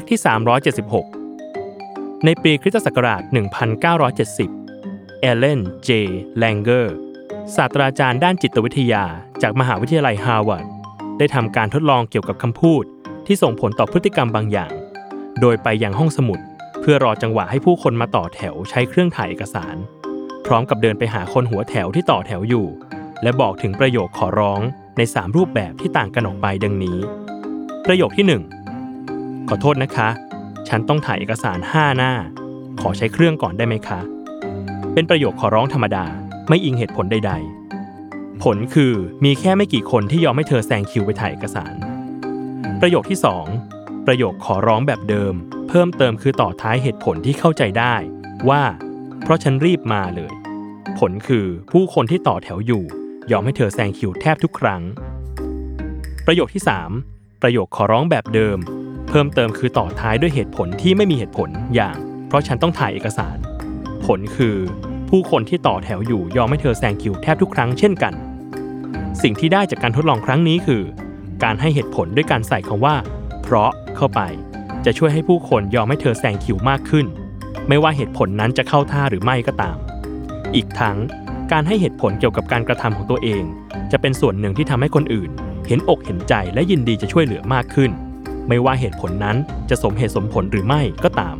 Fact ที่ 376 ในปีคริสตศักราช 1970 เอเลน เจ แลงเกอร์ ศาสตราจารย์ด้านจิตวิทยาจากมหาวิทยาลัยฮาร์วาร์ด ได้ทำการทดลองเกี่ยวกับคำพูด ที่ส่งผลต่อพฤติกรรมบางอย่าง โดยไปยังห้องสมุด เพื่อรอจังหวะให้ผู้คนมาต่อแถวใช้เครื่องถ่ายเอกสาร พร้อมกับเดินไปหาคนหัวแถวที่ต่อแถวอยู่ และบอกถึงประโยคขอร้องใน 3 รูปแบบที่ต่างกันออกไปดังนี้ ประโยคที่ 1 ขอโทษนะคะ ฉันต้องถ่ายเอกสาร 5 หน้า ขอใช้เครื่องก่อนได้ไหมคะ เป็นประโยคขอร้องธรรมดา ไม่อิงเหตุผลใด ๆ ผลคือมีแค่ไม่กี่คนที่ยอมให้เธอแซงคิวไปถ่ายเอกสาร ประโยคที่ 2 ประโยคขอร้องแบบเดิม เพิ่มเติมคือต่อท้ายเหตุผลที่เข้าใจได้ ว่า เพราะฉันรีบมาเลย ผลคือผู้คนที่ต่อแถวอยู่ ยอมให้เธอแซงคิวแทบทุกครั้ง ประโยคที่ 3 ประโยคขอร้องแบบเดิม พิ่มเติมคือต่อท้ายด้วยเหตุผลที่ไม่มีเหตุผลอย่าง เพราะฉันต้องถ่ายเอกสาร ผลคือ ผู้คนที่ต่อแถวอยู่ยอมให้เธอแซงคิวแทบทุกครั้งเช่นกัน สิ่งที่ได้จากการทดลองครั้งนี้คือ การให้เหตุผลด้วยการใส่คำว่า เพราะเข้าไป จะช่วยให้ผู้คนยอมให้เธอแซงคิวมากขึ้น ไม่ว่าเหตุผลนั้นจะเข้าท่าหรือไม่ก็ตาม อีกทั้งการให้เหตุผลเกี่ยวกับการกระทำของตัวเอง จะเป็นส่วนหนึ่งที่ทำให้คนอื่น เห็นอกเห็นใจและยินดีจะช่วยเหลือมากขึ้น ไม่ว่าเหตุผลนั้นจะสมเหตุสมผลหรือไม่ก็ตาม